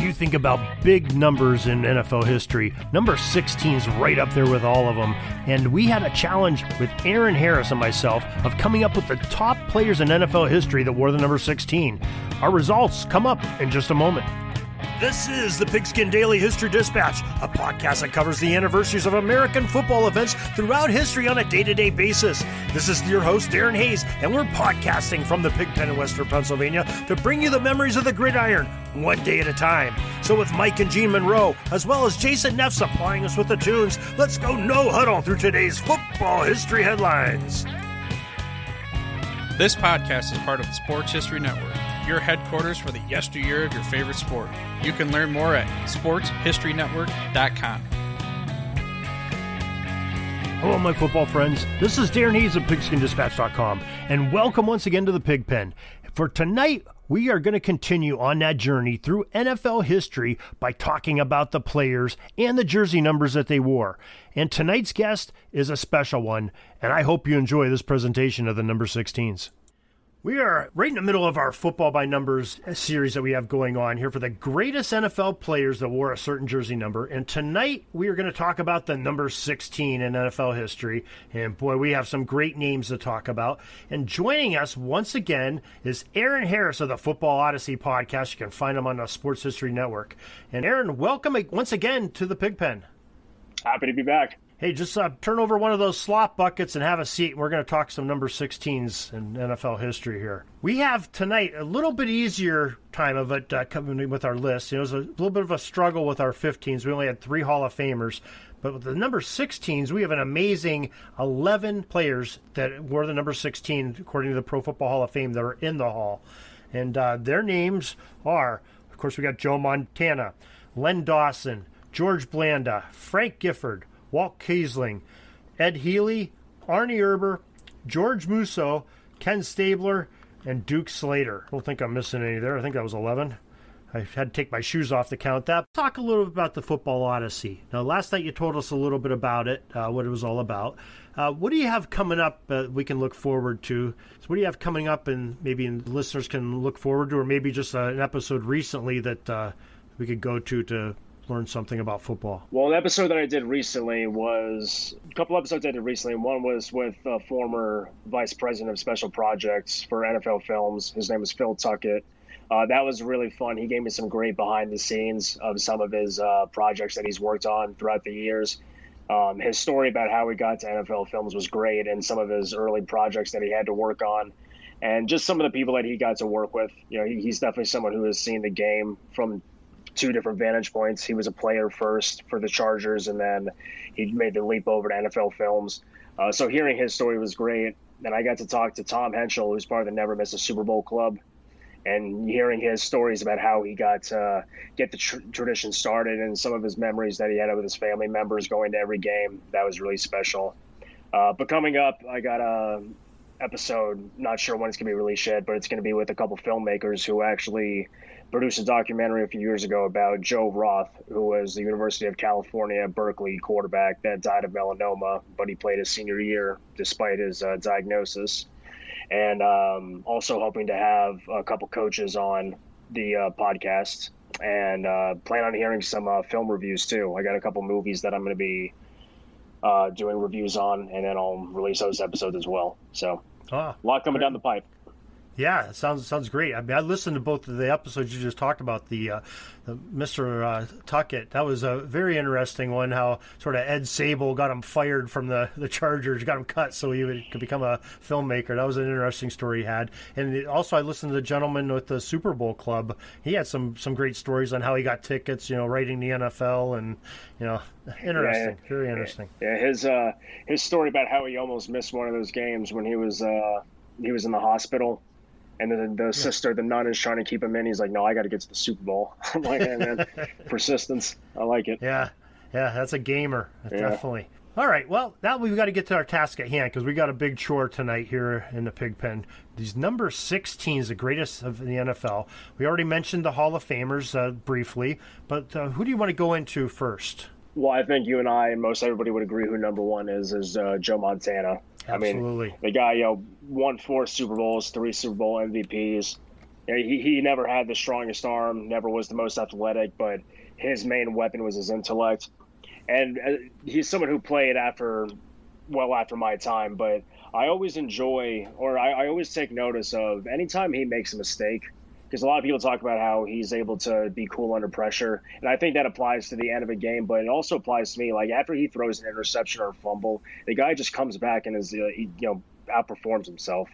You think about big numbers in NFL history. Number 16 is right up there with all of them. And we had a challenge with Aron Harris and myself of coming up with the top players in NFL history that wore the number 16. Our results come up in just a moment. This is the Pigskin Daily History Dispatch, a podcast that covers the anniversaries of American football events throughout history on a day to day basis. This is your host, Darren Hayes, and we're podcasting from the Pigpen in Western Pennsylvania to bring you the memories of the gridiron one day at a time. So, with Mike and Gene Monroe, as well as Jason Neff supplying us with the tunes, let's go no huddle through today's football history headlines. This podcast is part of the Sports History Network your headquarters for the yesteryear of your favorite sport. You can learn more at sportshistorynetwork.com. Hello, my football friends. This is Darren Hayes of PigskinDispatch.com, and welcome once again to the Pigpen. For tonight, we are going to continue on that journey through NFL history by talking about the players and the jersey numbers that they wore. And tonight's guest is a special one, and I hope you enjoy this presentation of the number 16s. We are right in the middle of our football by numbers series that we have going on here for the greatest NFL players that wore a certain jersey number. And tonight we are going to talk about the number 16 in NFL history. And boy, we have some great names to talk about. And joining us once again is Aron Harris of the Football Odyssey podcast. You can find him on the Sports History Network. And Aron, welcome once again to the Pigpen. Happy to be back hey, just uh, turn over one of those slop buckets and have a seat. We're going to talk some number 16s in NFL history here. We have tonight a little bit easier time of it uh, coming with our list. It was a little bit of a struggle with our 15s. We only had three Hall of Famers. But with the number 16s, we have an amazing 11 players that wore the number 16, according to the Pro Football Hall of Fame, that are in the Hall. And uh, their names are, of course, we got Joe Montana, Len Dawson, George Blanda, Frank Gifford, Walt Kiesling, Ed Healy, Arnie Herber, George Musso, Ken Stabler, and Duke Slater. I don't think I'm missing any there. I think that was 11. I had to take my shoes off to count that. Talk a little bit about the Football Odyssey. Now, last night you told us a little bit about it, uh, what it was all about. Uh, what do you have coming up uh, we can look forward to? So what do you have coming up and maybe listeners can look forward to, or maybe just uh, an episode recently that uh, we could go to to learn something about football? Well, an episode that I did recently was a couple episodes I did recently. One was with a former vice president of special projects for NFL Films. His name was Phil Tuckett. Uh, that was really fun. He gave me some great behind the scenes of some of his uh, projects that he's worked on throughout the years. Um, his story about how he got to NFL Films was great, and some of his early projects that he had to work on, and just some of the people that he got to work with. You know, he, he's definitely someone who has seen the game from two different vantage points. He was a player first for the Chargers, and then he made the leap over to NFL Films. Uh, so hearing his story was great. And I got to talk to Tom Henschel, who's part of the Never Miss a Super Bowl club, and hearing his stories about how he got to get the tr- tradition started and some of his memories that he had with his family members going to every game. That was really special. Uh, but coming up, I got a episode. Not sure when it's gonna be released yet, but it's gonna be with a couple filmmakers who actually produced a documentary a few years ago about Joe Roth, who was the University of California Berkeley quarterback that died of melanoma, but he played his senior year despite his uh, diagnosis. And um, also hoping to have a couple coaches on the uh, podcast and uh, plan on hearing some uh, film reviews too. I got a couple movies that I'm going to be uh, doing reviews on, and then I'll release those episodes as well. So, ah, a lot coming down the pipe. Yeah, sounds sounds great. I mean, I listened to both of the episodes you just talked about. The, uh, the Mr. Uh, Tuckett, that was a very interesting one. How sort of Ed Sabol got him fired from the, the Chargers, got him cut so he would, could become a filmmaker. That was an interesting story he had. And also, I listened to the gentleman with the Super Bowl club. He had some some great stories on how he got tickets. You know, writing the NFL and you know, interesting, yeah, very interesting. Yeah, his uh, his story about how he almost missed one of those games when he was uh, he was in the hospital and then the, yeah. sister, the nun, is trying to keep him in. He's like, "No, I got to get to the Super Bowl." I'm like, "Hey, man, persistence. I like it." Yeah, yeah, that's a gamer, yeah. definitely. All right, well, now we've got to get to our task at hand because we got a big chore tonight here in the pig pen. These number 16s, the greatest of the NFL. We already mentioned the Hall of Famers uh, briefly, but uh, who do you want to go into first? Well, I think you and I and most everybody would agree who number one is is uh, Joe Montana. Absolutely. I mean, the guy, you know, won four Super Bowls, three Super Bowl MVPs. You know, he, he never had the strongest arm, never was the most athletic, but his main weapon was his intellect. And uh, he's someone who played after, well, after my time, but I always enjoy, or I, I always take notice of anytime he makes a mistake – because a lot of people talk about how he's able to be cool under pressure, and I think that applies to the end of a game, but it also applies to me. Like after he throws an interception or a fumble, the guy just comes back and is uh, he, you know outperforms himself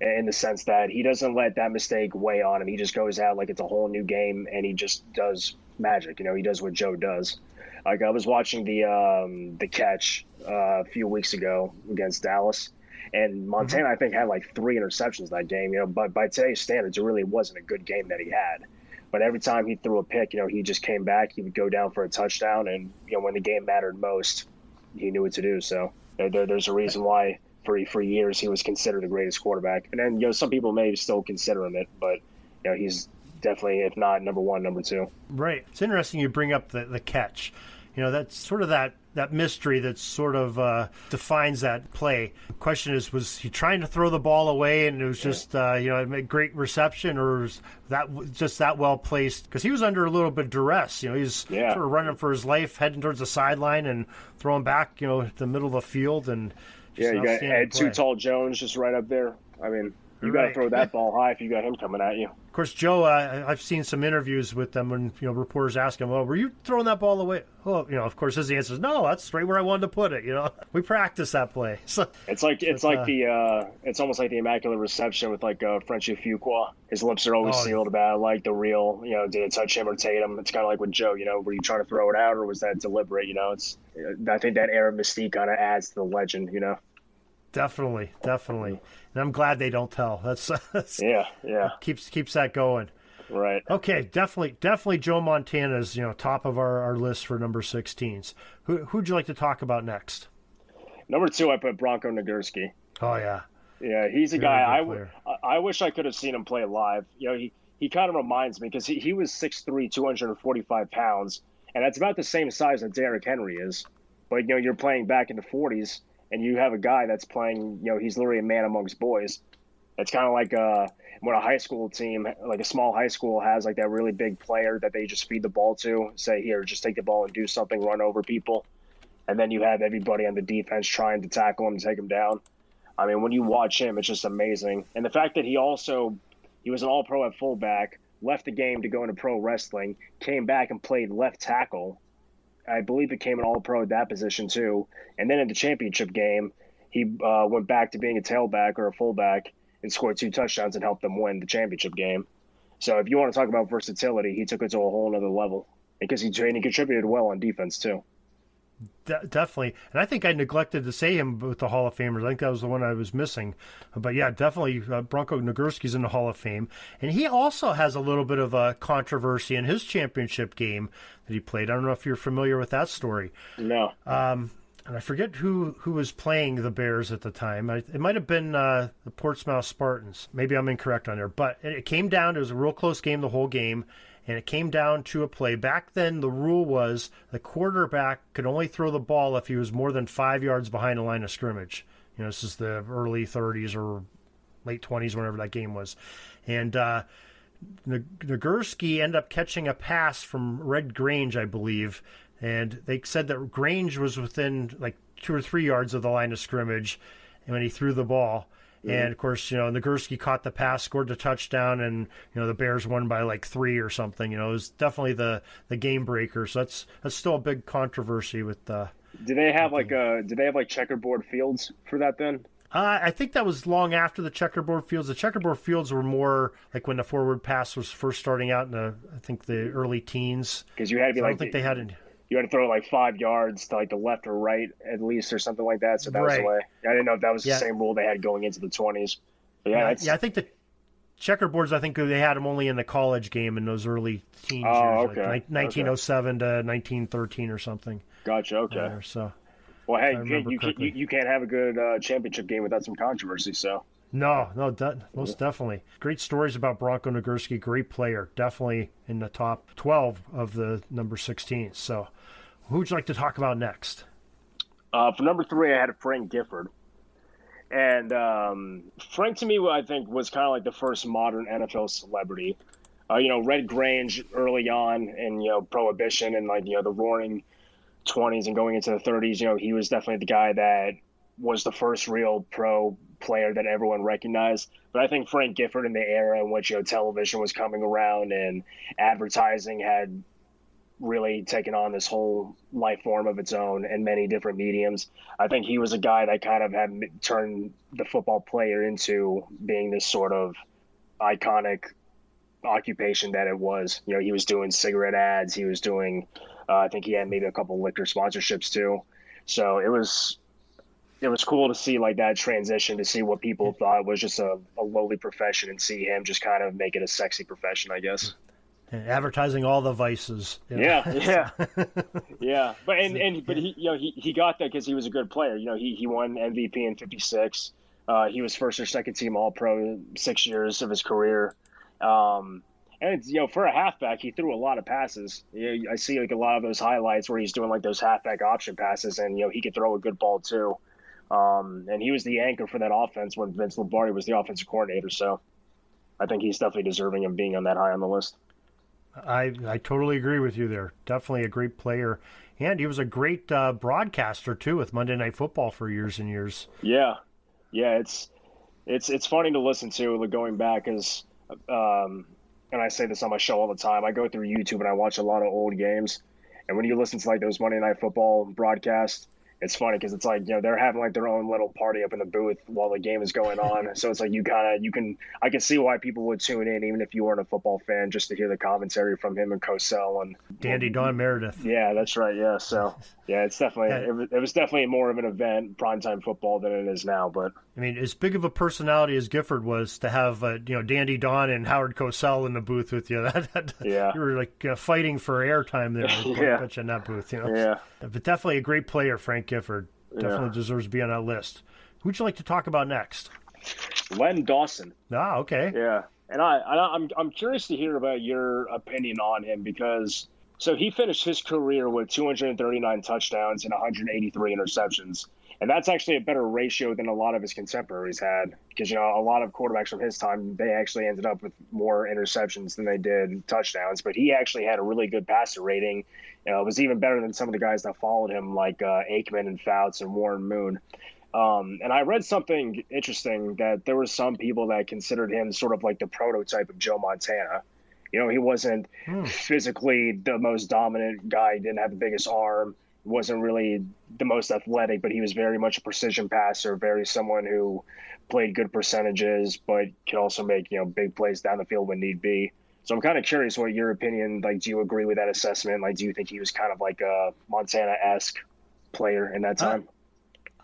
in the sense that he doesn't let that mistake weigh on him. He just goes out like it's a whole new game, and he just does magic. You know, he does what Joe does. Like I was watching the um, the catch uh, a few weeks ago against Dallas and Montana, mm-hmm. I think, had like three interceptions that game. You know, but by today's standards, it really wasn't a good game that he had. But every time he threw a pick, you know, he just came back. He would go down for a touchdown, and you know, when the game mattered most, he knew what to do. So there, there's a reason why for for years he was considered the greatest quarterback. And then you know, some people may still consider him it, but you know, he's definitely, if not number one, number two. Right. It's interesting you bring up the the catch. You know, that's sort of that that mystery that sort of uh, defines that play. The question is, was he trying to throw the ball away and it was just uh, you know a great reception, or was that just that well placed? Because he was under a little bit of duress. You know, he's yeah. sort of running for his life, heading towards the sideline and throwing back, you know, the middle of the field and. Yeah, you got Ed Too Tall Jones just right up there. I mean, you got to throw that ball high if you got him coming at you. Of course, Joe. Uh, I've seen some interviews with them when you know reporters ask him, "Well, were you throwing that ball away?" Oh, you know, of course, his answer is, "No, that's right where I wanted to put it." You know, we practice that play. So it's like it's like uh, the uh, it's almost like the immaculate reception with like uh, Frenchie Fuqua. His lips are always oh, sealed about like the real. You know, did it touch him or Tatum? It's kind of like with Joe. You know, were you trying to throw it out or was that deliberate? You know, it's I think that air of mystique kind of adds to the legend. You know. Definitely, definitely, and I'm glad they don't tell. That's, that's yeah, yeah. Keeps keeps that going. Right. Okay, definitely, definitely. Joe Montana is you know top of our, our list for number 16s. Who who'd you like to talk about next? Number two, I put Bronco Nagurski. Oh yeah. Yeah, he's a Very guy. I, w- I wish I could have seen him play live. You know, he, he kind of reminds me because he, he was 6'3", 245 pounds, and that's about the same size that Derrick Henry is. But you know, you're playing back in the 40s and you have a guy that's playing, you know, he's literally a man amongst boys. It's kind of like uh, when a high school team, like a small high school, has like that really big player that they just feed the ball to. Say, here, just take the ball and do something, run over people, and then you have everybody on the defense trying to tackle him, take him down. I mean, when you watch him, it's just amazing. And the fact that he also he was an All Pro at fullback, left the game to go into pro wrestling, came back and played left tackle I believe became an All Pro at that position too. And then in the championship game, he uh, went back to being a tailback or a fullback and scored two touchdowns and helped them win the championship game. So if you want to talk about versatility, he took it to a whole other level because he, he contributed well on defense too. De- definitely, and I think I neglected to say him with the Hall of Famers. I think that was the one I was missing. But yeah, definitely, uh, Bronco Nagurski's in the Hall of Fame, and he also has a little bit of a controversy in his championship game that he played. I don't know if you're familiar with that story. No. Um, and I forget who who was playing the Bears at the time. I, it might have been uh, the Portsmouth Spartans. Maybe I'm incorrect on there, but it came down. It was a real close game the whole game, and it came down to a play. Back then, the rule was the quarterback could only throw the ball if he was more than five yards behind the line of scrimmage. You know, this is the early 30s or late 20s, whenever that game was. And uh, Nagurski ended up catching a pass from Red Grange, I believe. And they said that Grange was within like two or three yards of the line of scrimmage and when he threw the ball Mm-hmm. And of course, you know, Nagurski caught the pass, scored the touchdown, and you know the Bears won by like three or something. You know, it was definitely the the game breaker. So that's that's still a big controversy with. the. do they have like a? Do they have like checkerboard fields for that then? Uh, I think that was long after the checkerboard fields. The checkerboard fields were more like when the forward pass was first starting out in the, I think the early teens. Because you had to be so like, I don't think they had. Any, you had to throw like five yards to like the left or right at least or something like that. So that right. was the way. I didn't know if that was yeah. the same rule they had going into the twenties. Yeah, yeah, yeah, I think the checkerboards. I think they had them only in the college game in those early teens oh, years, okay. like 1907 to 1913 or something. Gotcha. Okay. There, so. Well, hey, you, you, you, you, can't have a good uh, championship game without some controversy. So. No, no, de- most definitely. Great stories about Bronco Nagurski. Great player, definitely in the top 12 of the number 16. So, who would you like to talk about next? Uh, for number three, I had Frank Gifford. And um, Frank, to me, I think, was kind of like the first modern NFL celebrity. Uh, you know, Red Grange early on, and you know, Prohibition, and like you know, the Roaring Twenties and going into the Thirties. You know, he was definitely the guy that was the first real pro player that everyone recognized. But I think Frank Gifford, in the era in which you know television was coming around and advertising had really taken on this whole life form of its own in many different mediums. I think he was a guy that kind of had turned the football player into being this sort of iconic occupation that it was. You know, he was doing cigarette ads, he was doing, uh, I think he had maybe a couple liquor sponsorships too. So it was. It was cool to see like that transition to see what people thought was just a, a lowly profession and see him just kind of make it a sexy profession, I guess advertising all the vices. You know? Yeah, yeah, yeah. But and, and but he you know he, he got that because he was a good player. You know he he won MVP in '56. Uh, he was first or second team All Pro six years of his career. Um, and you know for a halfback, he threw a lot of passes. You know, I see like a lot of those highlights where he's doing like those halfback option passes, and you know he could throw a good ball too. Um, and he was the anchor for that offense when Vince Lombardi was the offensive coordinator. So I think he's definitely deserving of being on that high on the list. I I totally agree with you there. Definitely a great player, and he was a great uh, broadcaster too with Monday Night Football for years and years. Yeah, yeah. It's it's it's funny to listen to going back as, um, and I say this on my show all the time. I go through YouTube and I watch a lot of old games, and when you listen to like those Monday Night Football broadcasts, it's funny because it's like you know they're having like their own little party up in the booth while the game is going on. so it's like you kind of you can I can see why people would tune in even if you weren't a football fan just to hear the commentary from him and Cosell and Dandy Don Meredith. Yeah, that's right. Yeah, so yeah, it's definitely yeah. it, was, it was definitely more of an event primetime football than it is now. But I mean, as big of a personality as Gifford was to have uh, you know Dandy Don and Howard Cosell in the booth with you, that, that yeah, you were like uh, fighting for airtime there. yeah, in that booth, you know. Yeah, but definitely a great player, Frank Gifford. Definitely yeah. deserves to be on that list. Who'd you like to talk about next? Len Dawson. Ah, okay. Yeah, and I, I I'm I'm curious to hear about your opinion on him because so he finished his career with 239 touchdowns and 183 interceptions. And that's actually a better ratio than a lot of his contemporaries had. Because, you know, a lot of quarterbacks from his time, they actually ended up with more interceptions than they did touchdowns. But he actually had a really good passer rating. You know, it was even better than some of the guys that followed him, like uh, Aikman and Fouts and Warren Moon. Um, and I read something interesting that there were some people that considered him sort of like the prototype of Joe Montana. You know, he wasn't Hmm. physically the most dominant guy. He didn't have the biggest arm. Wasn't really the most athletic, but he was very much a precision passer. Very someone who played good percentages, but could also make you know big plays down the field when need be. So I'm kind of curious what your opinion. Like, do you agree with that assessment? Like, do you think he was kind of like a Montana esque player in that uh, time?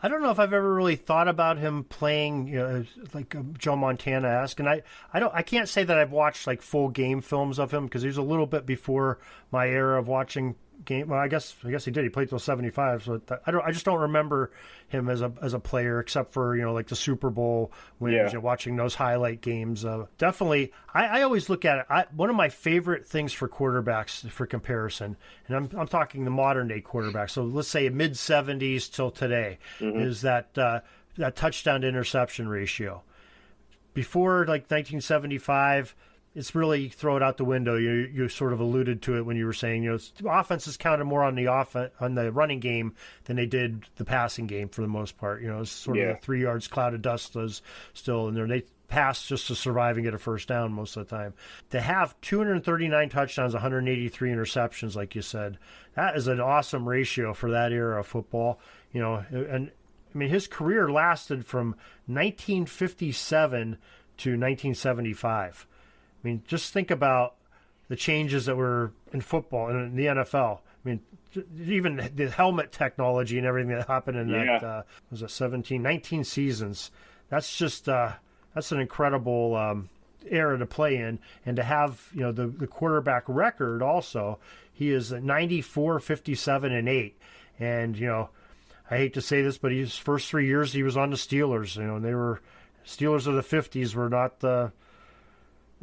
I don't know if I've ever really thought about him playing you know, like Joe Montana esque, and I, I don't I can't say that I've watched like full game films of him because he was a little bit before my era of watching game. Well, I guess I guess he did. He played till seventy five, so that, I don't I just don't remember him as a as a player except for you know like the Super Bowl when Yeah. you know, watching those highlight games. Uh, definitely, I, I always look at it. I, one of my favorite things for quarterbacks for comparison, and I'm I'm talking the modern day quarterback. So let's say mid seventies till today is that uh, that touchdown to interception ratio before like 1975 it's really throw it out the window. You you sort of alluded to it when you were saying you know offenses counted more on the off on the running game than they did the passing game for the most part. You know, it's sort Yeah. of a three yards cloud of dust was still in there. They pass just to survive and get a first down most of the time. To have 239 touchdowns, 183 interceptions, like you said, that is an awesome ratio for that era of football. You know, and I mean his career lasted from 1957 to 1975. I mean, just think about the changes that were in football and in the NFL. I mean, even the helmet technology and everything that happened in that uh, was a 17, 19 seasons. That's just uh, that's an incredible um, era to play in, and to have you know the the quarterback record also. He is at 94, 57, and eight, and you know. I hate to say this, but his first three years he was on the Steelers. You know, and they were Steelers of the '50s were not the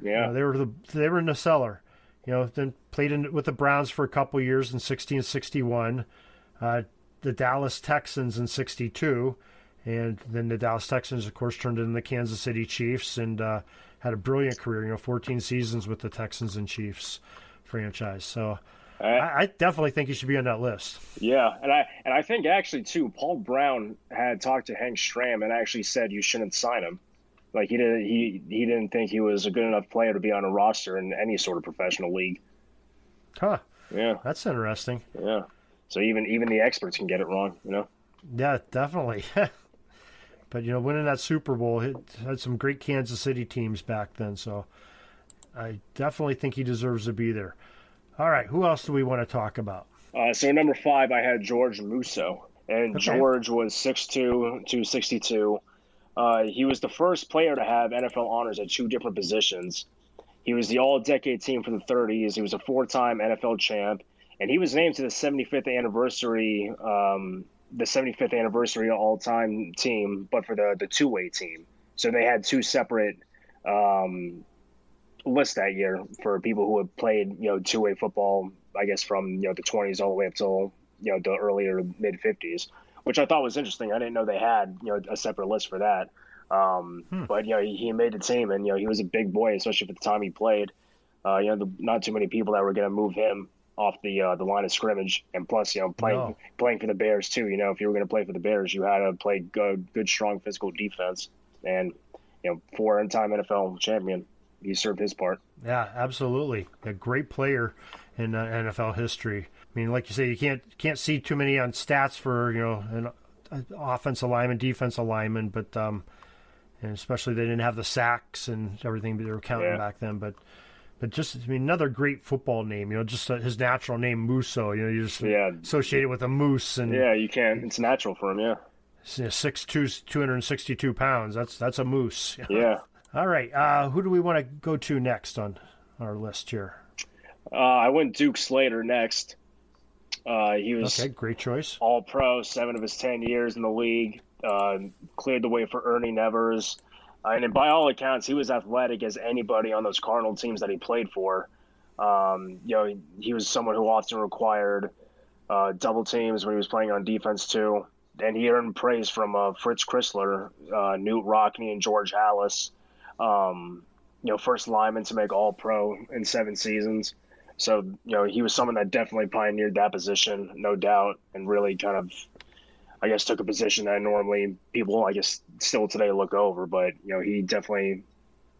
Yeah. you know, they were the they were in the cellar. You know, then played in, with the Browns for a couple years in 16 61, uh, the Dallas Texans in 62, and then the Dallas Texans, of course, turned into the Kansas City Chiefs and uh, had a brilliant career. You know, 14 seasons with the Texans and Chiefs franchise. So I, I definitely think he should be on that list. Yeah, and I and I think actually too, Paul Brown had talked to Hank Stram and actually said you shouldn't sign him. Like he didn't he he didn't think he was a good enough player to be on a roster in any sort of professional league. Huh? Yeah, That's interesting. yeah. So even even the experts can get it wrong, you know. Yeah, definitely. but you know, winning that Super Bowl it had some great Kansas City teams back then, so I definitely think he deserves to be there. All right, who else do we want to talk about? Uh, so number five, I had George Musso, and Okay. George was 6'2", 262. Uh, he was the first player to have NFL honors at two different positions. He was the All-Decade Team for the 30s. He was a four-time NFL champ, and he was named to the 75th anniversary, um, the 75th anniversary All-Time Team, but for the the two-way team. So they had two separate um, lists that year for people who had played, you know, two-way football. I guess from you know the 20s all the way up till you know the earlier mid 50s, which I thought was interesting. I didn't know they had you know a separate list for that. Um, But you know he, he made the team, and you know he was a big boy, especially for the time he played. Uh, you know, the, not too many people that were going to move him off the uh, the line of scrimmage, and plus, you know, playing No. playing for the Bears too. You know, if you were going to play for the Bears, you had to play good, good, strong physical defense, and you know, four-time NFL champion. He served his part. Yeah, absolutely, a great player in uh, NFL history. I mean, like you say, you can't can't see too many on stats for you know an, an offensive lineman, defensive lineman, but um, and especially they didn't have the sacks and everything they were counting Yeah. back then, but. But just, I mean, another great football name. You know, just uh, his natural name, Musso. You know, you just Yeah. associate it with a moose and Yeah, you can. It's natural for him. Yeah. you know, 6'2", 262 pounds. That's that's a moose. Yeah. All right, uh, who do we want to go to next on our list here? Uh, I went Duke Slater next. Uh, he was Okay, great choice. all pro, seven of his 10 years in the league, uh, cleared the way for Ernie Nevers. Uh, and by all accounts, he was athletic as anybody on those Cardinal teams that he played for. Um, you know, he, he was someone who often required uh, double teams when he was playing on defense, too. And he earned praise from uh, Fritz Crisler, uh, Knute Rockne, and George Halas. Um, you know, first lineman to make all pro in seven seasons. So, you know, he was someone that definitely pioneered that position, no doubt, and really kind of, I guess, took a position that normally people, I guess, still today look over. But, you know, he definitely,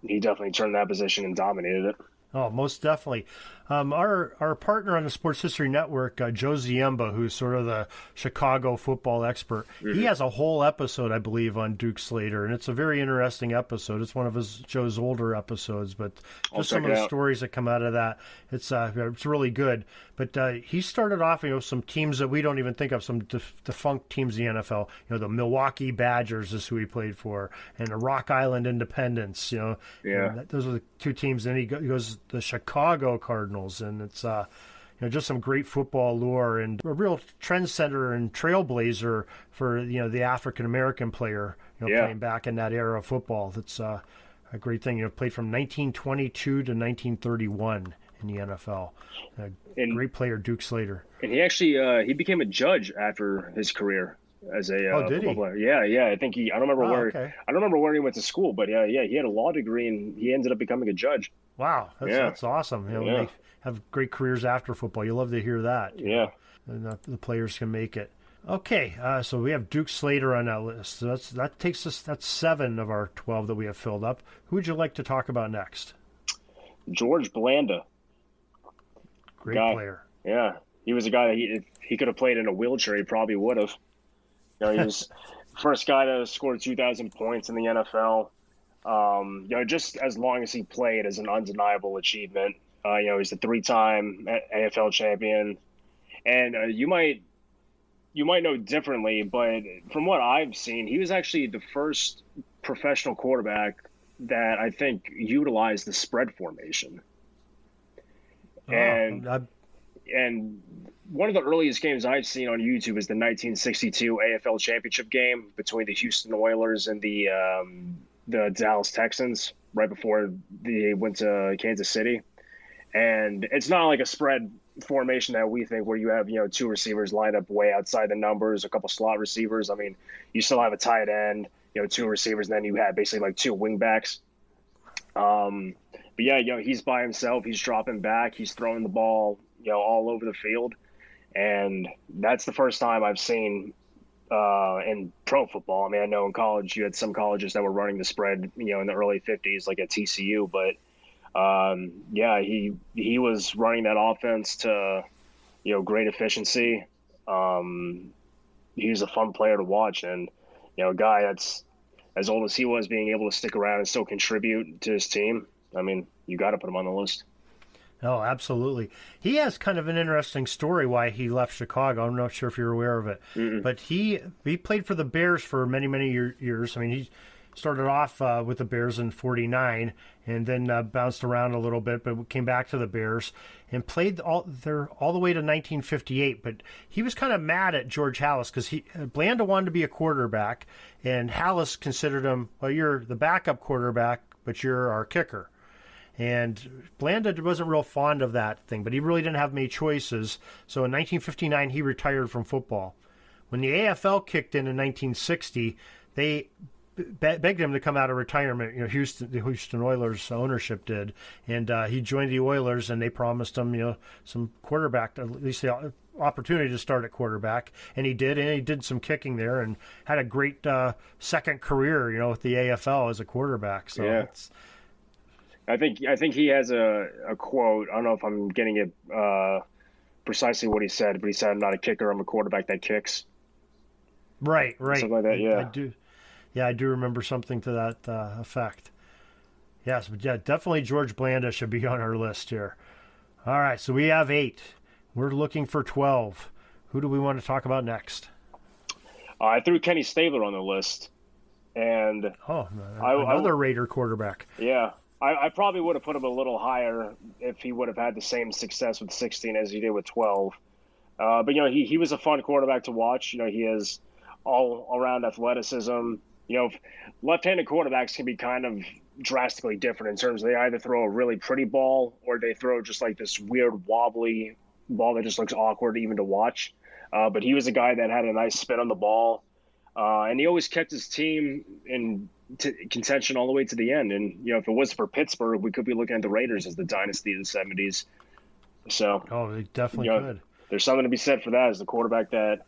he definitely turned that position and dominated it. Oh, most definitely. Um, our our partner on the Sports History Network, uh, Joe Ziemba, who's sort of the Chicago football expert, he has a whole episode, I believe, on Duke Slater, and it's a very interesting episode. It's one of his Joe's older episodes, but just some of the out. stories that come out of that, it's uh, it's really good. But uh, he started off, you know, some teams that we don't even think of, some def- defunct teams in the NFL. You know, the Milwaukee Badgers is who he played for, and the Rock Island Independents. You know, Yeah. That- those are the two teams. Then he goes the Chicago Cardinals, and it's uh, you know just some great football lore and a real trendsetter and trailblazer for you know the African American player. You know, Yeah. playing back in that era of football. That's uh, a great thing. You know, played from 1922 to 1931 in the NFL. A And- great player, Duke Slater. And he actually, uh, he became a judge after his career as a uh, Oh, did he? player. Yeah, yeah. I think he, I don't remember Oh, where, okay. I don't remember where he went to school, but yeah, yeah, he had a law degree and he ended up becoming a judge. Wow, that's, Yeah. that's awesome. You know, Yeah. have great careers after football. You love to hear that. Yeah. and the, the players can make it. Okay, uh, so we have Duke Slater on that list. So that's that takes us. That's seven of our twelve that we have filled up. Who would you like to talk about next? George Blanda. Great Guy. player. Yeah, he was a guy that he, if he could have played in a wheelchair, he probably would have. You know, he was first guy to score 2,000 points in the NFL. Um, you know, just as long as he played is an undeniable achievement. Uh, you know, he's a three-time AFL champion, and uh, you might you might know differently, but from what I've seen, he was actually the first professional quarterback that I think utilized the spread formation. And oh, I, and one of the earliest games I've seen on YouTube is the 1962 AFL Championship game between the Houston Oilers and the um, the Dallas Texans right before they went to Kansas City. And it's not like a spread formation that we think where you have you know two receivers lined up way outside the numbers, a couple slot receivers. I mean, you still have a tight end, you know, two receivers, and then you have basically like two wingbacks. Um, but yeah, you know, he's by himself. He's dropping back. He's throwing the ball, you know, all over the field, and that's the first time I've seen uh, in pro football. I mean, I know in college you had some colleges that were running the spread, you know, in the early '50s, like at TCU, but um, yeah, he he was running that offense to, you know, great efficiency. Um, he was a fun player to watch, and you know, a guy that's as old as he was, being able to stick around and still contribute to his team. I mean, you got to put him on the list. Oh, absolutely. He has kind of an interesting story why he left Chicago. I'm not sure if you're aware of it, Mm-mm. but he he played for the Bears for many many year, years. I mean, he started off uh, with the Bears in '49 and then uh, bounced around a little bit, but came back to the Bears and played all there all the way to 1958. But he was kind of mad at George Halas because he Blanda wanted to be a quarterback, and Halas considered him well, you're the backup quarterback, but you're our kicker. And Blanda wasn't real fond of that thing, but he really didn't have many choices. So in 1959, he retired from football. When the AFL kicked in in 1960, they be- begged him to come out of retirement. You know, Houston, the Houston Oilers ownership did, and uh, he joined the Oilers, and they promised him, you know, some quarterback, at least the opportunity to start at quarterback, and he did, and he did some kicking there, and had a great uh, second career, you know, with the AFL as a quarterback. So Yeah. it's I think I think he has a, a quote. I don't know if I'm getting it uh, precisely what he said, but he said, "I'm not a kicker. I'm a quarterback that kicks." Right, right. Something like that, yeah. I do. Yeah, I do remember something to that uh, effect. Yes, but yeah, definitely George Blanda should be on our list here. All right, so we have eight. We're looking for twelve. Who do we want to talk about next? Uh, I threw Kenny Stabler on the list, and Oh, I- I- another Raider quarterback. yeah, I, I probably would have put him a little higher if he would have had the same success with 16 as he did with 12. Uh, but you know, he he was a fun quarterback to watch. You know, he has all around athleticism. You know, left-handed quarterbacks can be kind of drastically different in terms of they either throw a really pretty ball or they throw just like this weird wobbly ball that just looks awkward even to watch. Uh, but he was a guy that had a nice spin on the ball, uh, and he always kept his team in t- contention all the way to the end. And you know, if it was for Pittsburgh, we could be looking at the Raiders as the dynasty of the '70s. So Oh, they definitely Yeah. could. there's something to be said for that as the quarterback that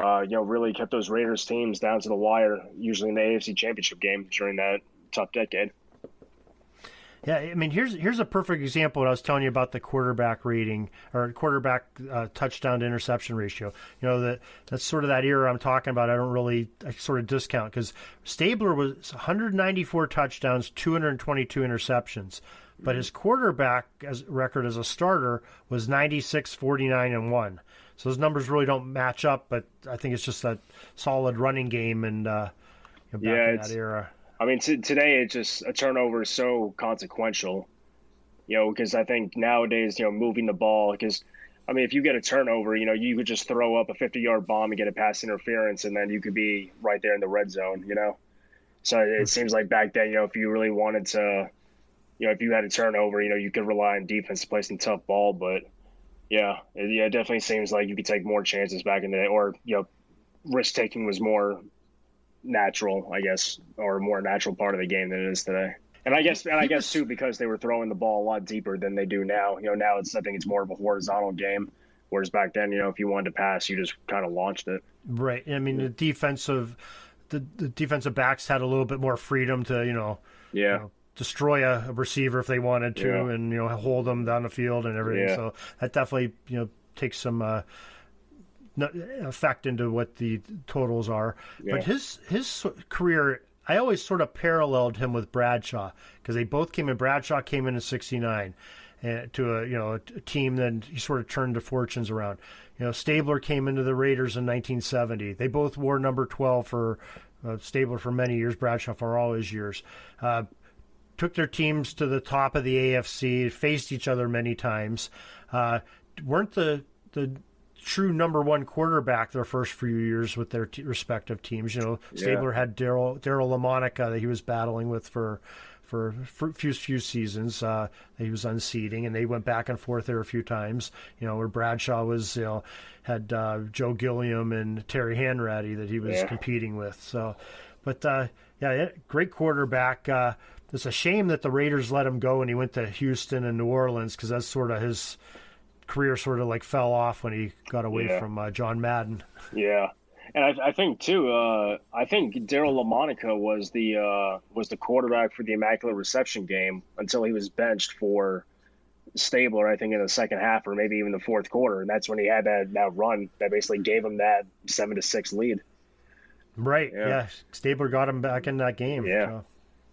uh, you know really kept those Raiders teams down to the wire, usually in the AFC Championship game during that tough decade. Yeah, I mean, here's here's a perfect example. What I was telling you about the quarterback rating or quarterback uh, touchdown to interception ratio. You know that that's sort of that era I'm talking about. I don't really I sort of discount because Stabler was 194 touchdowns, 222 interceptions, but his quarterback as record as a starter was 96, 49, and one. So those numbers really don't match up, but I think it's just that solid running game and uh, you know, back Yeah, in that era. I mean, t- today it's just a turnover is so consequential, you know, because I think nowadays, you know, moving the ball, because I mean, if you get a turnover, you know, you could just throw up a 50 yard bomb and get a pass interference, and then you could be right there in the red zone, you know. So it seems like back then, you know, if you really wanted to, you know, if you had a turnover, you know, you could rely on defense to play some tough ball. But yeah, it, yeah, it definitely seems like you could take more chances back in the day, or you know, risk taking was more natural, I guess, or a more natural part of the game than it is today. And I guess, and I guess too, because they were throwing the ball a lot deeper than they do now. You know, now it's I think it's more of a horizontal game, whereas back then, you know, if you wanted to pass, you just kind of launched it. Right. I mean, the defensive, the, the defensive backs had a little bit more freedom to you know, yeah, you know, destroy a, a, receiver if they wanted to, yeah. and you know, hold them down the field and everything. Yeah. So that definitely you know takes some. Uh, effect into what the totals are, yeah. but his his career I always sort of paralleled him with Bradshaw because they both came in. Bradshaw came in in '69 uh, to a you know a team that he sort of turned the fortunes around. You know, Stabler came into the Raiders in 1970. They both wore number 12 for uh, Stabler for many years, Bradshaw for all his years. Uh, took their teams to the top of the AFC, faced each other many times. Uh, weren't the the true number one quarterback their first few years with their t- respective teams. You know, Stabler yeah. had Daryle Daryle Lamonica that he was battling with for for, for few few seasons. Uh, he was unseating, and they went back and forth there a few times. You know, where Bradshaw was, you know, had uh, Joe Gilliam and Terry Hanratty that he was yeah. competing with. So, but uh, yeah, great quarterback. Uh, it's a shame that the Raiders let him go and he went to Houston and New Orleans because that's sort of his career sort of like fell off when he got away yeah. from uh, John Madden. Yeah, and I, I think too. Uh, I think Daryle Lamonica was the uh, was the quarterback for the Immaculate Reception game until he was benched for Stabler. I think in the second half or maybe even the fourth quarter, and that's when he had that that run that basically gave him that seven to six lead. Right. Yeah. yeah. Stabler got him back in that game. Yeah. So,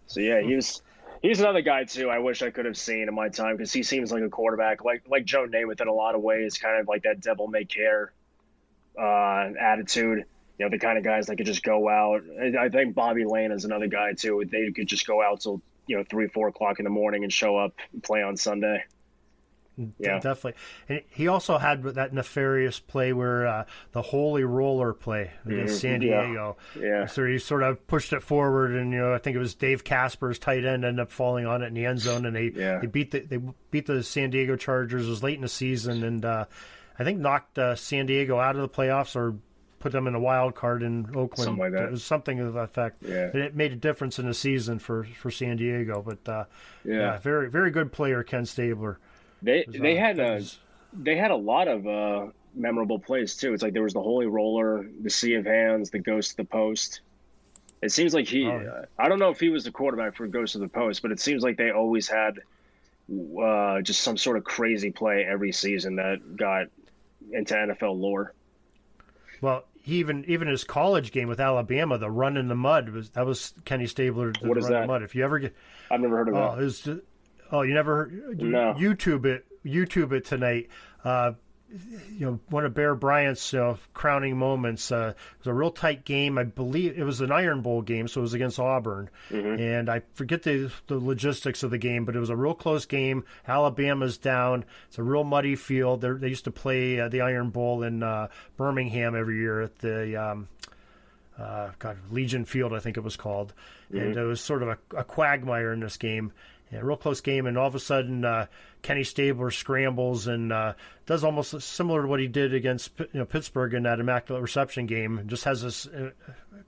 so yeah, he was he's another guy too. I wish I could have seen in my time because he seems like a quarterback, like like Joe Namath in a lot of ways, kind of like that devil may care uh, attitude. You know, the kind of guys that could just go out. I think Bobby Layne is another guy too. They could just go out till you know three, four o'clock in the morning and show up and play on Sunday. Yeah, definitely. And he also had that nefarious play where uh, the holy roller play against mm, San Diego. Yeah. yeah. So he sort of pushed it forward, and you know I think it was Dave Casper's tight end ended up falling on it in the end zone, and they yeah. they beat the they beat the San Diego Chargers. It was late in the season, and uh, I think knocked uh, San Diego out of the playoffs or put them in a wild card in Oakland. Something like that. It was something of that effect. Yeah. And it made a difference in the season for for San Diego, but uh, yeah. yeah, very very good player Ken Stabler. They they had a they had a lot of uh, memorable plays too. It's like there was the Holy Roller, the Sea of Hands, the Ghost of the Post. It seems like he. Oh, yeah. uh, I don't know if he was the quarterback for Ghost of the Post, but it seems like they always had uh, just some sort of crazy play every season that got into NFL lore. Well, he even even his college game with Alabama, the run in the mud was that was Kenny Stabler. The what is that? Mud. If you ever get, I've never heard of oh, that. Oh, you never no. YouTube it. YouTube it tonight. Uh, you know, one of Bear Bryant's uh, crowning moments. Uh, it was a real tight game. I believe it was an Iron Bowl game, so it was against Auburn. Mm-hmm. And I forget the the logistics of the game, but it was a real close game. Alabama's down. It's a real muddy field. They're, they used to play uh, the Iron Bowl in uh, Birmingham every year at the. Um, uh, God, Legion Field, I think it was called, mm-hmm. and it was sort of a, a quagmire in this game yeah, real close game, and all of a sudden uh, Kenny Stabler scrambles and uh, does almost similar to what he did against you know, Pittsburgh in that immaculate reception game. Just has this uh,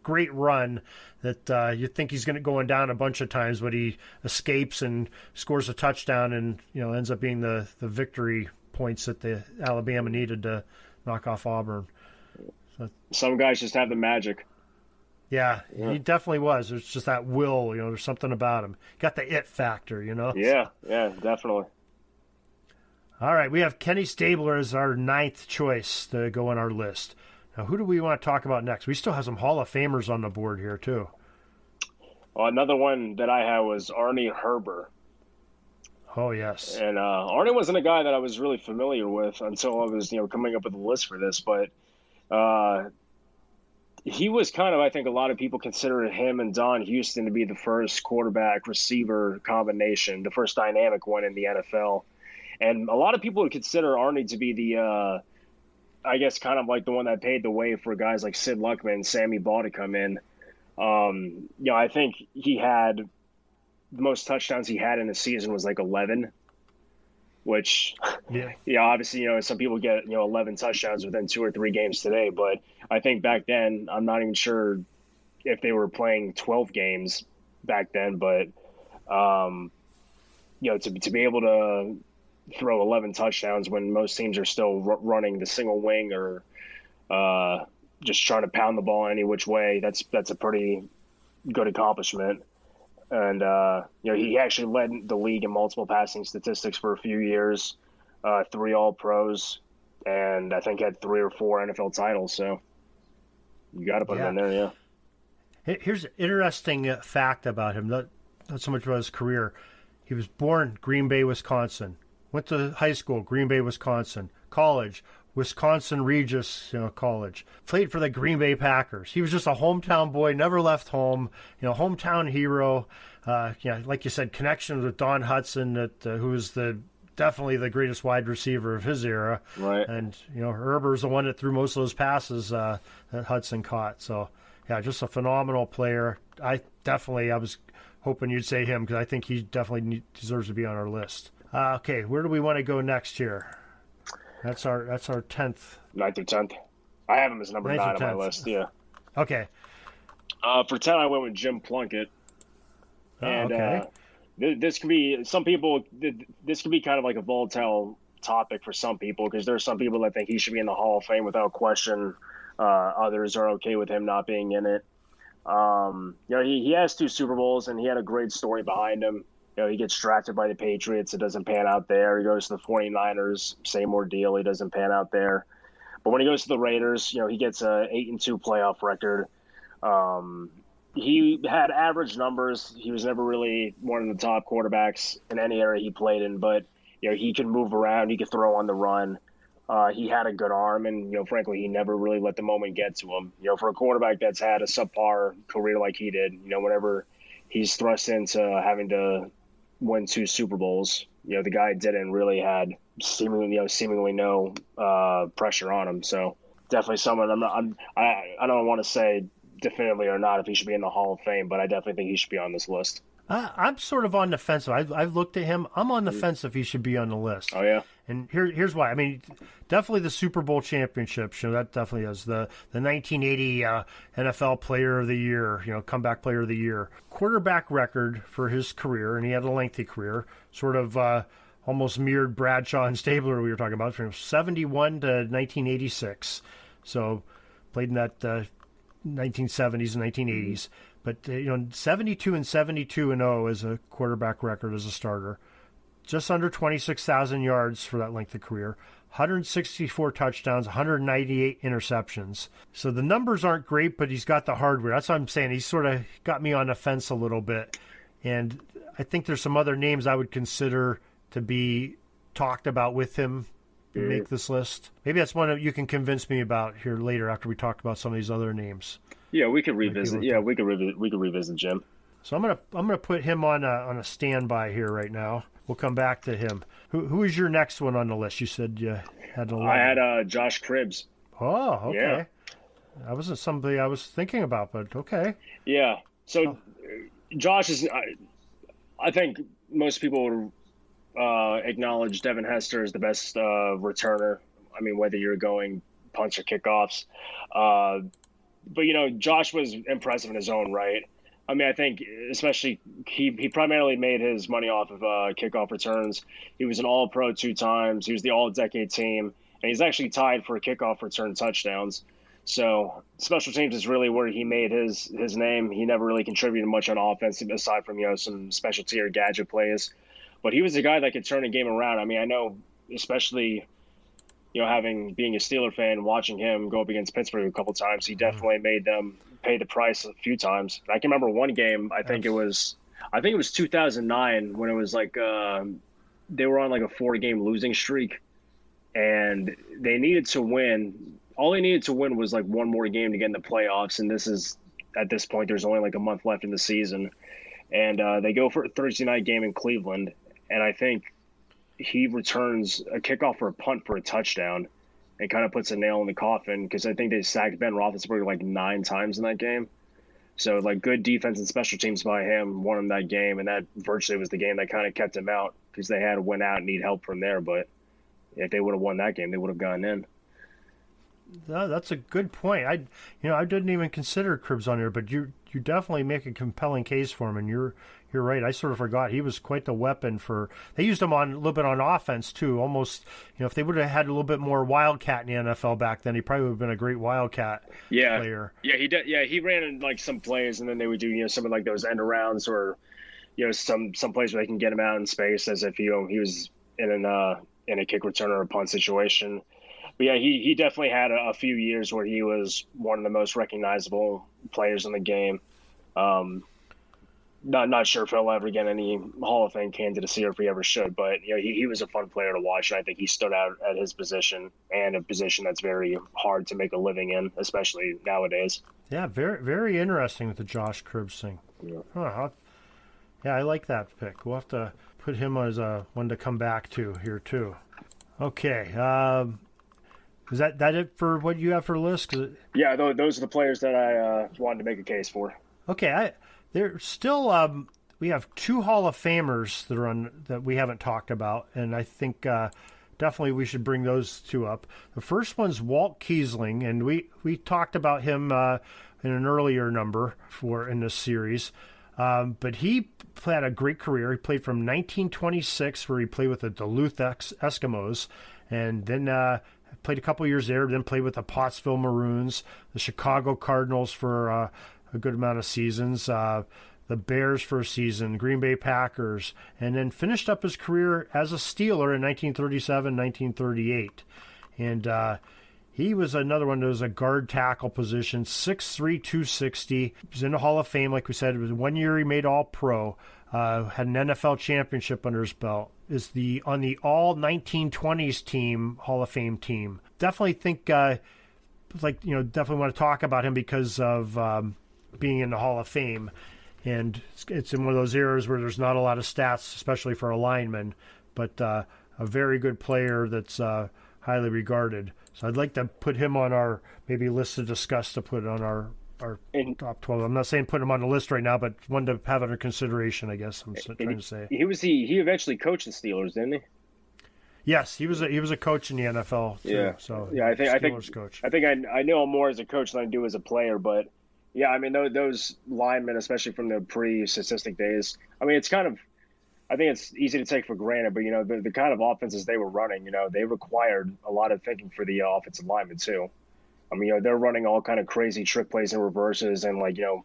great run that uh, you think he's going to going down a bunch of times, but he escapes and scores a touchdown, and you know ends up being the the victory points that the Alabama needed to knock off Auburn. So, Some guys just have the magic. Yeah, yeah, he definitely was. There's just that will, you know. There's something about him. Got the it factor, you know. Yeah, yeah, definitely. All right, we have Kenny Stabler as our ninth choice to go on our list. Now, who do we want to talk about next? We still have some Hall of Famers on the board here too. Well, another one that I had was Arnie Herber. Oh yes, and uh, Arnie wasn't a guy that I was really familiar with until I was, you know, coming up with a list for this. But uh, he was kind of, I think, a lot of people considered him and Don Hutson to be the first quarterback receiver combination, the first dynamic one in the NFL. And a lot of people would consider Arnie to be the, uh, I guess, kind of like the one that paved the way for guys like Sid Luckman and Sammy Baugh to come in. Um, you know, I think he had the most touchdowns he had in the season was like 11 which yeah. obviously, you know, some people get, you know, 11 touchdowns within two or three games today. But I think back then, I'm not even sure if they were playing 12 games back then. But Um, you know, to to be able to throw 11 touchdowns when most teams are still r- running the single wing or uh, just trying to pound the ball any which way. That's that's a pretty good accomplishment. And uh, you know, he actually led the league in multiple passing statistics for a few years, uh, three All Pros, and I think had three or four NFL titles. So you got to put yeah. him in there, yeah. Here's an interesting uh, fact about him. Not not so much about his career. He was born Green Bay, Wisconsin. Went to high school, Green Bay, Wisconsin. College, Wisconsin Regis you know, College. Played for the Green Bay Packers. He was just a hometown boy, never left home. You know, hometown hero. Uh, yeah, like you said, connections with Don Hutson, that uh, who was the definitely the greatest wide receiver of his era. Right. And you know, Herber's the one that threw most of those passes uh, that Hutson caught. So yeah, just a phenomenal player. I definitely I was hoping you'd say him because I think he definitely deserves to be on our list. Uh, okay, where do we want to go next here? That's our that's our tenth. Ninth or tenth. I have him as number nine on my list. Yeah. Okay. Uh, for ten, I went with Jim Plunkett. Oh, and okay. uh, th- this could be some people. Th- this could be kind of like a volatile topic for some people because there are some people that think he should be in the Hall of Fame without question. Uh, others are okay with him not being in it. Um, you know, he, he has two Super Bowls and he had a great story behind him you know, he gets drafted by the Patriots. It doesn't pan out there. He goes to the 49ers. Same ordeal. He doesn't pan out there. But when he goes to the Raiders, you know, he gets a eight and two playoff record. Um, he had average numbers. He was never really one of the top quarterbacks in any area he played in, but you know, he can move around. He could throw on the run. Uh, he had a good arm, and you know, frankly, he never really let the moment get to him. You know, for a quarterback that's had a subpar career like he did, you know, whenever he's thrust into having to win two Super Bowls. You know, the guy didn't really had seemingly you know seemingly no uh, pressure on him. So definitely someone I'm not I'm, I I don't want to say definitively or not if he should be in the Hall of Fame, but I definitely think he should be on this list. Uh, I'm sort of on the fence. I've, I've looked at him. I'm on the mm-hmm. fence if he should be on the list. Oh yeah. And here, here's why. I mean, definitely the Super Bowl championship. You know, that definitely is the the 1980 uh, NFL Player of the Year. You know, comeback Player of the Year. Quarterback record for his career, and he had a lengthy career. Sort of uh, almost mirrored Bradshaw and Stabler we were talking about from 71 to 1986. So played in that 1970s uh, and 1980s. But uh, you know, 72 and 72 and 0 is a quarterback record as a starter. Just under 26,000 yards for that length of career. 164 touchdowns, 198 interceptions. So the numbers aren't great, but he's got the hardware. That's what I'm saying. He's sort of got me on the fence a little bit. And I think there's some other names I would consider to be talked about with him to make this list. Maybe that's one you can convince me about here later after we talk about some of these other names. Yeah, we could revisit. Yeah, we could revisit. We could revisit Jim. So I'm gonna I'm gonna put him on a, on a standby here right now. We'll come back to him. Who who is your next one on the list? You said you had a. I had uh, Josh Cribbs. Oh, okay. Yeah. That wasn't somebody I was thinking about, but okay. Yeah. So, oh. Josh is. I, I, think most people would uh, acknowledge Devin Hester is the best uh, returner. I mean, whether you're going punch or kickoffs. Uh, but you know, Josh was impressive in his own right. I mean, I think especially he, he primarily made his money off of uh, kickoff returns. He was an All Pro two times. He was the All Decade team, and he's actually tied for kickoff return touchdowns. So special teams is really where he made his his name. He never really contributed much on offense aside from you know some specialty or gadget plays, but he was a guy that could turn a game around. I mean, I know especially you know, having being a Steeler fan, watching him go up against Pittsburgh a couple times, he mm-hmm. definitely made them pay the price a few times. I can remember one game. I think it was, I think it was 2009 when it was like uh, they were on like a four-game losing streak, and they needed to win. All they needed to win was like one more game to get in the playoffs, and this is at this point there's only like a month left in the season, and uh, they go for a Thursday night game in Cleveland, and I think he returns a kickoff or a punt for a touchdown and kind of puts a nail in the coffin because I think they sacked Ben Roethlisberger like nine times in that game. So like good defense and special teams by him won him that game, and that virtually was the game that kind of kept him out because they had to win out and need help from there. But if they would have won that game, they would have gone in. That's a good point. I, you know, I didn't even consider Cribbs on here, but you you definitely make a compelling case for him, and you're you're right. I sort of forgot he was quite the weapon for. They used him on a little bit on offense too. Almost, you know, if they would have had a little bit more wildcat in the NFL back then, he probably would have been a great wildcat yeah. player. Yeah, he did. Yeah, he ran in like some plays, and then they would do you know some of like those end arounds or you know some some plays where they can get him out in space as if you know he was in an uh, in a kick return or a punt situation. But yeah, he, he definitely had a, a, few years where he was one of the most recognizable players in the game. Um, not not sure if he'll ever get any Hall of Fame candidacy or if he ever should, but you know he, he was a fun player to watch, and I think he stood out at his position and a position that's very hard to make a living in, especially nowadays. Yeah, very very interesting with the Josh Cribbs thing. Yeah. Huh, yeah, I like that pick. We'll have to put him as a one to come back to here too. Okay, um, is that that it for what you have for a list? Yeah, those are the players that I uh, wanted to make a case for. Okay, I there's still um, we have two Hall of Famers that are on that we haven't talked about, and I think uh, definitely we should bring those two up. The first one's Walt Kiesling, and we we talked about him uh, in an earlier number for in this series. Um, but he had a great career. He played from 1926, where he played with the Duluth Eskimos, and then uh, played a couple years there. Then played with the Pottsville Maroons, the Chicago Cardinals for uh, a good amount of seasons. Uh, the Bears for a season, Green Bay Packers, and then finished up his career as a Steeler in 1937, 1938. And uh, he was another one that was a guard tackle position, 6'3, 260. He was in the Hall of Fame, like we said. It was one year he made All Pro, uh, had an NFL championship under his belt. Is the on the All 1920s team, Hall of Fame team. Definitely think, uh, like you know, definitely want to talk about him because of. Um, being in the Hall of Fame. And it's in one of those eras where there's not a lot of stats, especially for a lineman, but uh, a very good player that's uh, highly regarded. So I'd like to put him on our maybe list to discuss to put on our our and, top 12. I'm not saying put him on the list right now, but one to have under consideration, I guess I'm trying he, to say. He was he he eventually coached the Steelers, didn't he? Yes, he was a he was a coach in the NFL. Too, yeah. So yeah, I think Steelers I think coach. I think I I know him more as a coach than I do as a player, but yeah, I mean those, those linemen, especially from the pre-statistic days. I mean, it's kind of, I think it's easy to take for granted, but you know the, the kind of offenses they were running, you know, they required a lot of thinking for the offensive linemen too. I mean, you know, they're running all kind of crazy trick plays and reverses and like you know,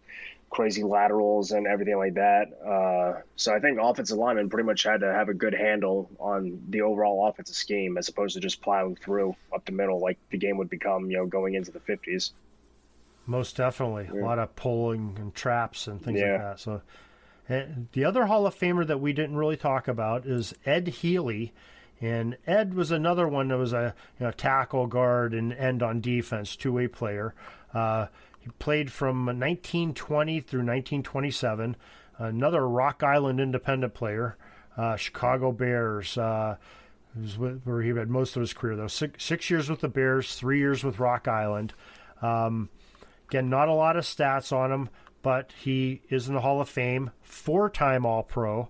crazy laterals and everything like that. Uh, so I think offensive linemen pretty much had to have a good handle on the overall offensive scheme as opposed to just plowing through up the middle like the game would become, you know, going into the fifties. Most definitely, yeah. a lot of pulling and traps and things yeah. like that. So, and the other Hall of Famer that we didn't really talk about is Ed Healy, and Ed was another one that was a you know, tackle guard and end on defense, two way player. Uh, he played from 1920 through 1927. Another Rock Island independent player, uh, Chicago Bears. Uh, where he had most of his career, though. Six, six years with the Bears, three years with Rock Island. Um, Again, not a lot of stats on him, but he is in the Hall of Fame, four time All Pro,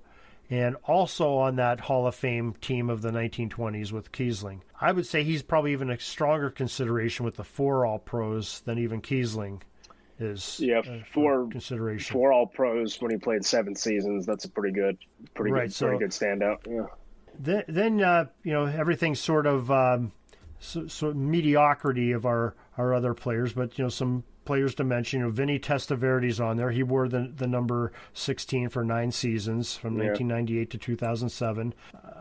and also on that Hall of Fame team of the 1920s with Kiesling. I would say he's probably even a stronger consideration with the four All Pros than even Kiesling is. Yeah, four consideration. Four All Pros when he played seven seasons. That's a pretty good, pretty right, good, so, pretty good standout. Yeah. Then, then uh, you know, everything's sort of um, so, so mediocrity of our our other players, but you know, some players to mention. You know, Vinny Testaverde's on there. He wore the the number 16 for nine seasons from yeah. 1998 to 2007.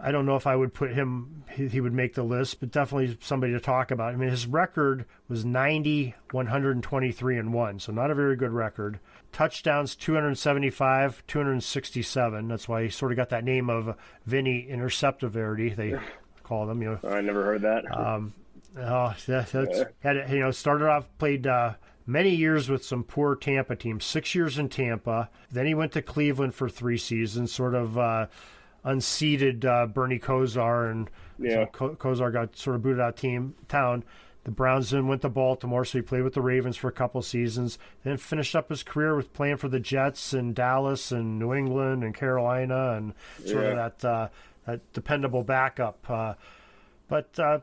I don't know if I would put him. He, he, would make the list, but definitely somebody to talk about. I mean, his record was 90, 123 and one, so not a very good record. Touchdowns 275, 267. That's why he sort of got that name of Vinny Interceptiverde. They call them. You know, I never heard that. Um, Oh, that, that's yeah. had you know started off played uh, many years with some poor Tampa teams, six years in Tampa. Then he went to Cleveland for three seasons, sort of uh, unseated uh, Bernie Kosar, and yeah. so Kosar got sort of booted out of team town. The Browns then went to Baltimore, so he played with the Ravens for a couple seasons. Then finished up his career with playing for the Jets and Dallas and New England and Carolina, and sort yeah. of that uh, that dependable backup. Uh, but uh,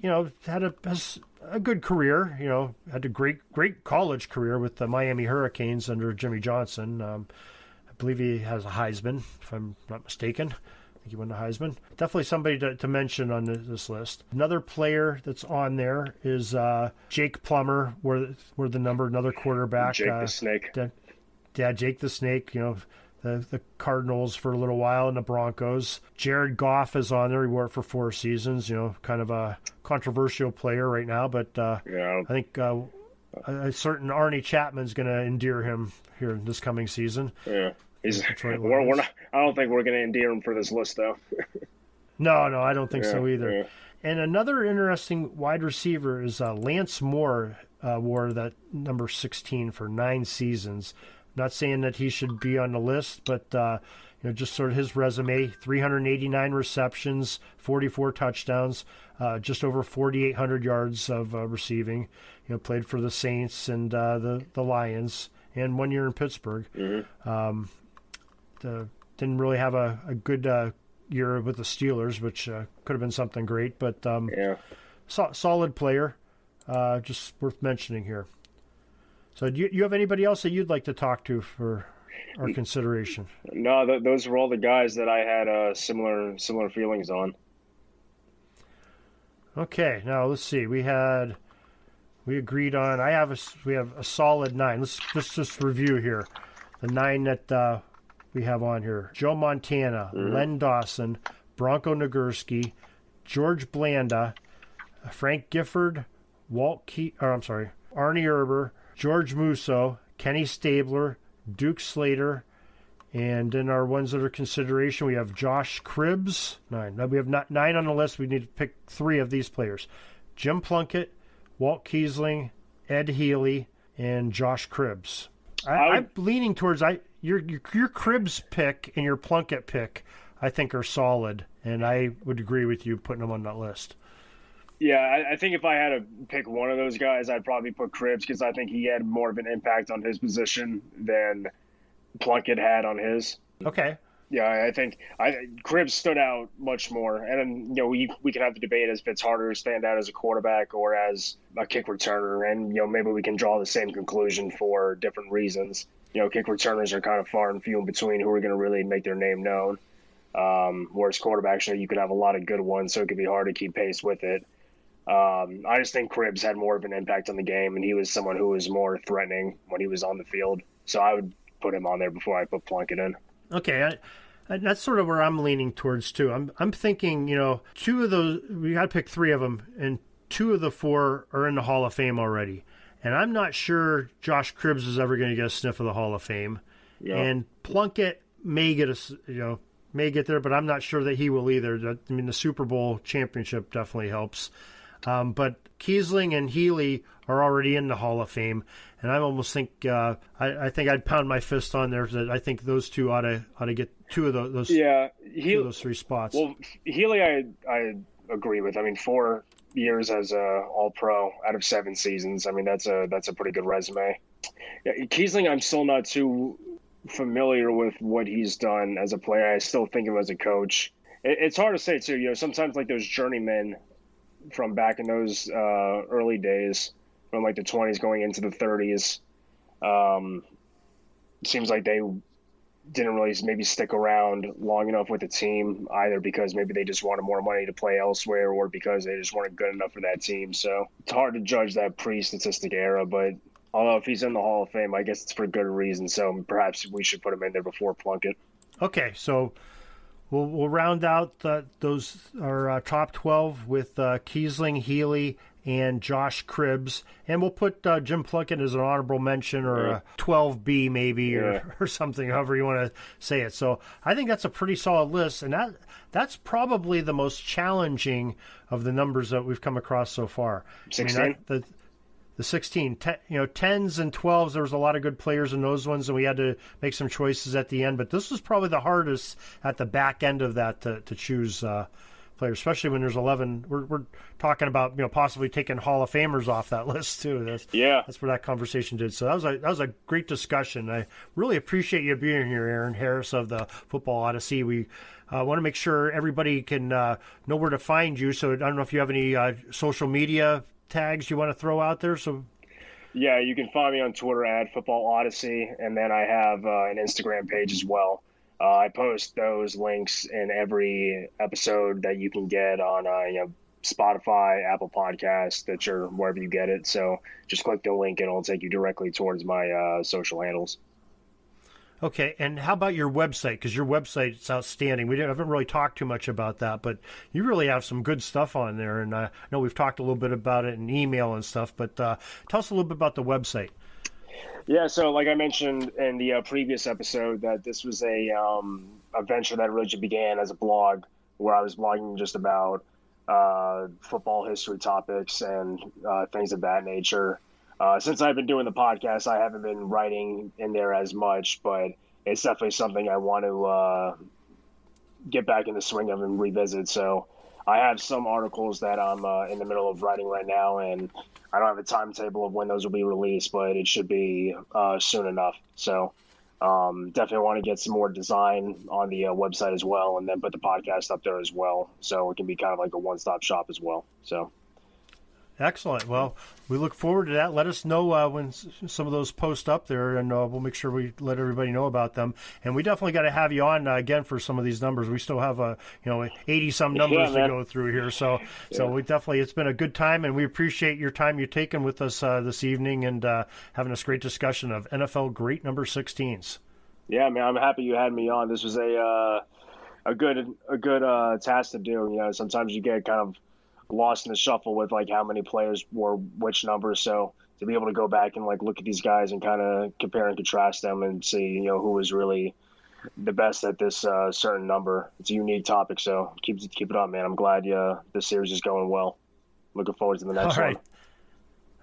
you know, had a has a good career. You know, had a great great college career with the Miami Hurricanes under Jimmy Johnson. Um, I believe he has a Heisman, if I'm not mistaken. I think he won the Heisman. Definitely somebody to, to mention on this list. Another player that's on there is uh, Jake Plummer, where where the number another quarterback. Jake uh, the Snake. yeah, Jake the Snake. You know, the, the Cardinals for a little while and the Broncos. Jared Goff is on there. He wore it for four seasons. You know, kind of a controversial player right now, but uh, Yeah. I think uh, a, a certain Andy Chapman's going to endear him here this coming season. Yeah. He's, we're, we're not, I don't think we're going to endear him for this list, though. No, no, I don't think so either. yeah. And another interesting wide receiver is uh, Lance Moore. Uh, wore that number 16 for nine seasons. Not saying that he should be on the list, but uh, you know, just sort of his resume: 389 receptions, 44 touchdowns, uh, just over 4,800 yards of uh, receiving. You know, played for the Saints and uh, the the Lions, and one year in Pittsburgh. Um, the, didn't really have a, a good uh, year with the Steelers, which uh, could have been something great, but um, Yeah. so, solid player, uh, just worth mentioning here. So, do you, you have anybody else that you'd like to talk to for our consideration? No, th- those were all the guys that I had uh, similar similar feelings on. Okay, now let's see. We had we agreed on. I have a we have a solid nine. Let's let's just review here the nine that uh, we have on here: Joe Montana, Len Dawson, Bronco Nagurski, George Blanda, Frank Gifford, Walt Key. Or I'm sorry, Arnie Herber, George Musso, Kenny Stabler, Duke Slater. And in our ones that are consideration, we have Josh Cribbs, nine. We have not, nine on the list. We need to pick three of these players Jim Plunkett, Walt Kiesling, Ed Healy, and Josh Cribbs. I, I'm leaning towards I your, your your Cribbs pick and your Plunkett pick. I think are solid, and I would agree with you putting them on that list. Yeah, I, I think if I had to pick one of those guys, I'd probably put Cribbs because I think he had more of an impact on his position than Plunkett had on his. Okay, Yeah, I think I Cribbs stood out much more, and then you know we we can have the debate as if it's harder to stand out as a quarterback or as a kick returner, and you know maybe we can draw the same conclusion for different reasons. You know, kick returners are kind of far and few in between who are going to really make their name known. Um, whereas quarterbacks, you know, you could have a lot of good ones, so it could be hard to keep pace with it. Um, I just think Cribbs had more of an impact on the game, and he was someone who was more threatening when he was on the field. So I would put him on there before I put Plunkett in. okay. I, I, that's sort of where I'm leaning towards too. I'm I'm thinking, you know, two of those we got to pick three of them, and two of the four are in the Hall of Fame already. And I'm not sure Josh Cribbs is ever going to get a sniff of the Hall of Fame. Yeah. And Plunkett may get a you know may get there, but I'm not sure that he will either. I mean, the Super Bowl championship definitely helps. Um, but Kiesling and Healy are already in the Hall of Fame, and I almost think uh, I, I think I'd pound my fist on there that I think those two ought to ought to get two of those, Yeah, two he of those three spots. well Healy, I I agree with. I mean, four years as a All Pro out of seven seasons. I mean, that's a that's a pretty good resume. Yeah, Kiesling, I'm still not too familiar with what he's done as a player. I still think of him as a coach. It, it's hard to say too. You know, sometimes like those journeymen from back in those uh, early days, from like the 20s going into the 30s. Um, seems like they didn't really maybe stick around long enough with the team either because maybe they just wanted more money to play elsewhere or because they just weren't good enough for that team. So it's hard to judge that pre-statistic era, but although if he's in the Hall of Fame, I guess it's for good reason. So perhaps we should put him in there before Plunkett. Okay, so we'll we'll round out the, those our uh, top twelve with uh, Kiesling, Healy, and Josh Cribbs, and we'll put uh, Jim Plunkett as an honorable mention or a twelve B maybe Yeah. or, or something, however you want to say it. So I think that's a pretty solid list, and that that's probably the most challenging of the numbers that we've come across so far. I mean, 16? that- the the 16 te- you know 10s and 12s there was a lot of good players in those ones and we had to make some choices at the end but this was probably the hardest at the back end of that to, to choose uh, players, especially when there's 11. We're, we're talking about you know possibly taking Hall of Famers off that list too. That's, yeah, that's where that conversation did. So that was a that was a great discussion. I really appreciate you being here, Aron Harris of the Football Odyssey. We uh, want to make sure everybody can uh, know where to find you. So I don't know if you have any uh, social media tags you want to throw out there. So yeah, you can find me on Twitter at Football Odyssey, and then I have uh, an Instagram page as well. Uh, I post those links in every episode that you can get on uh, you know Spotify, Apple Podcast, Stitcher, wherever you get it. So just click the link and it'll take you directly towards my uh, social handles. Okay, and how about your website? Because your website's outstanding. We haven't really talked too much about that, but you really have some good stuff on there. And I know we've talked a little bit about it in email and stuff, but uh, tell us a little bit about the website. Yeah, so like I mentioned in the uh, previous episode, that this was a um, a venture that originally began as a blog, where I was blogging just about uh, football history topics and uh, things of that nature. Uh, since I've been doing the podcast, I haven't been writing in there as much, but it's definitely something I want to uh, get back in the swing of and revisit. So I have some articles that I'm uh, in the middle of writing right now, and I don't have a timetable of when those will be released, but it should be uh, soon enough. So um, definitely want to get some more design on the uh, website as well, and then put the podcast up there as well, so it can be kind of like a one-stop shop as well. So. Excellent. Well, we look forward to that. Let us know uh, when some of those post up there, and uh, we'll make sure we let everybody know about them. And we definitely got to have you on uh, again for some of these numbers. We still have a uh, you know eighty some numbers yeah, to go through here, so yeah. so we definitely it's been a good time, and we appreciate your time you've taken with us uh, this evening and uh, having this great discussion of NFL great number sixteens. Yeah, man, I'm happy you had me on. This was a a good a good task to do. You know, sometimes you get kind of lost in the shuffle with like how many players wore which numbers. So to be able to go back and like look at these guys and kind of compare and contrast them and see you know who was really the best at this uh, certain number. It's a unique topic, so keep keep it up, man. I'm glad uh, this series is going well. Looking forward to the next All right.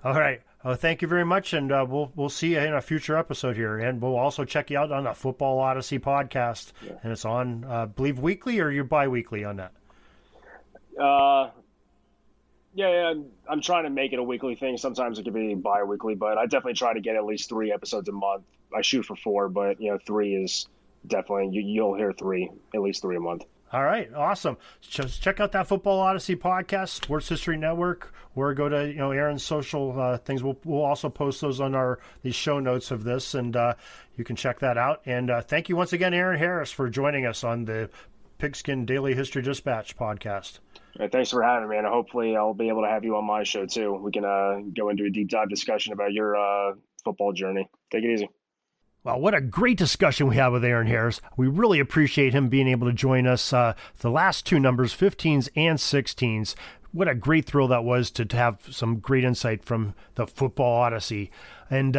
one. All right. Oh, thank you very much, and uh, we'll we'll see you in a future episode here, and we'll also check you out on the Football Odyssey podcast, yeah. and it's on, uh, believe weekly or you're biweekly on that. Uh, yeah, yeah, I'm trying to make it a weekly thing. Sometimes it can be bi-weekly, but I definitely try to get at least three episodes a month. I shoot for four, but you know, three is definitely you, you'll hear three, at least three a month. All right, awesome. Just check out that Football Odyssey podcast, Sports History Network, or go to you know Aron's social uh, things. We'll we'll also post those on our these show notes of this, and uh, you can check that out. And uh, thank you once again, Aron Harris, for joining us on the Pigskin Daily History Dispatch podcast. Right, thanks for having me, and hopefully I'll be able to have you on my show too. We can uh, go into a deep dive discussion about your uh, football journey. Take it easy. Well, what a great discussion we had with Aron Harris. We really appreciate him being able to join us. Uh, the last two numbers, 15s and 16s. What a great thrill that was to, to have some great insight from the Football Odyssey. And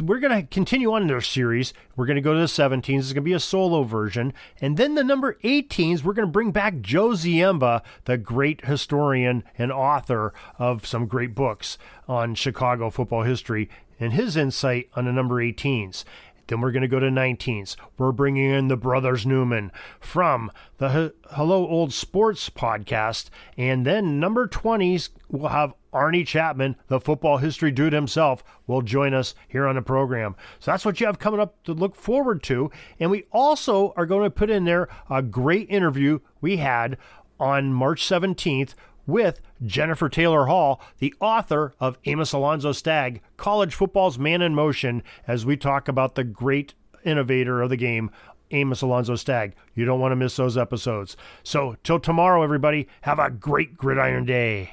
we're going to continue on in our series. We're going to go to the 17s. It's going to be a solo version. And then the number 18s, we're going to bring back Joe Ziemba, the great historian and author of some great books on Chicago football history, and his insight on the number 18s. Then we're going to go to 19s. We're bringing in the Brothers Newman from the Hello Old Sports podcast. And then number 20s, we'll have Andy Chapman, the football history dude himself, will join us here on the program. So that's what you have coming up to look forward to. And we also are going to put in there a great interview we had on March 17th with Jennifer Taylor Hall, the author of Amos Alonzo Stagg, College Football's Man in Motion, as we talk about the great innovator of the game, Amos Alonzo Stagg. You don't want to miss those episodes. So, till tomorrow, everybody, have a great gridiron day.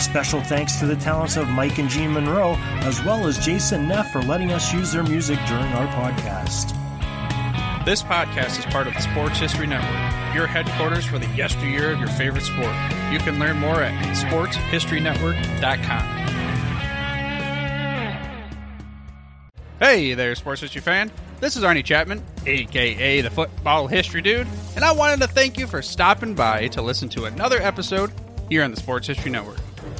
Special thanks to the talents of Mike and Jean Monroe, as well as Jason Neff for letting us use their music during our podcast. This podcast is part of the Sports History Network, your headquarters for the yesteryear of your favorite sport. You can learn more at sportshistorynetwork.com. Hey there, sports history fan. This is Andy Chapman, aka the Football History Dude, and I wanted to thank you for stopping by to listen to another episode here on the Sports History Network.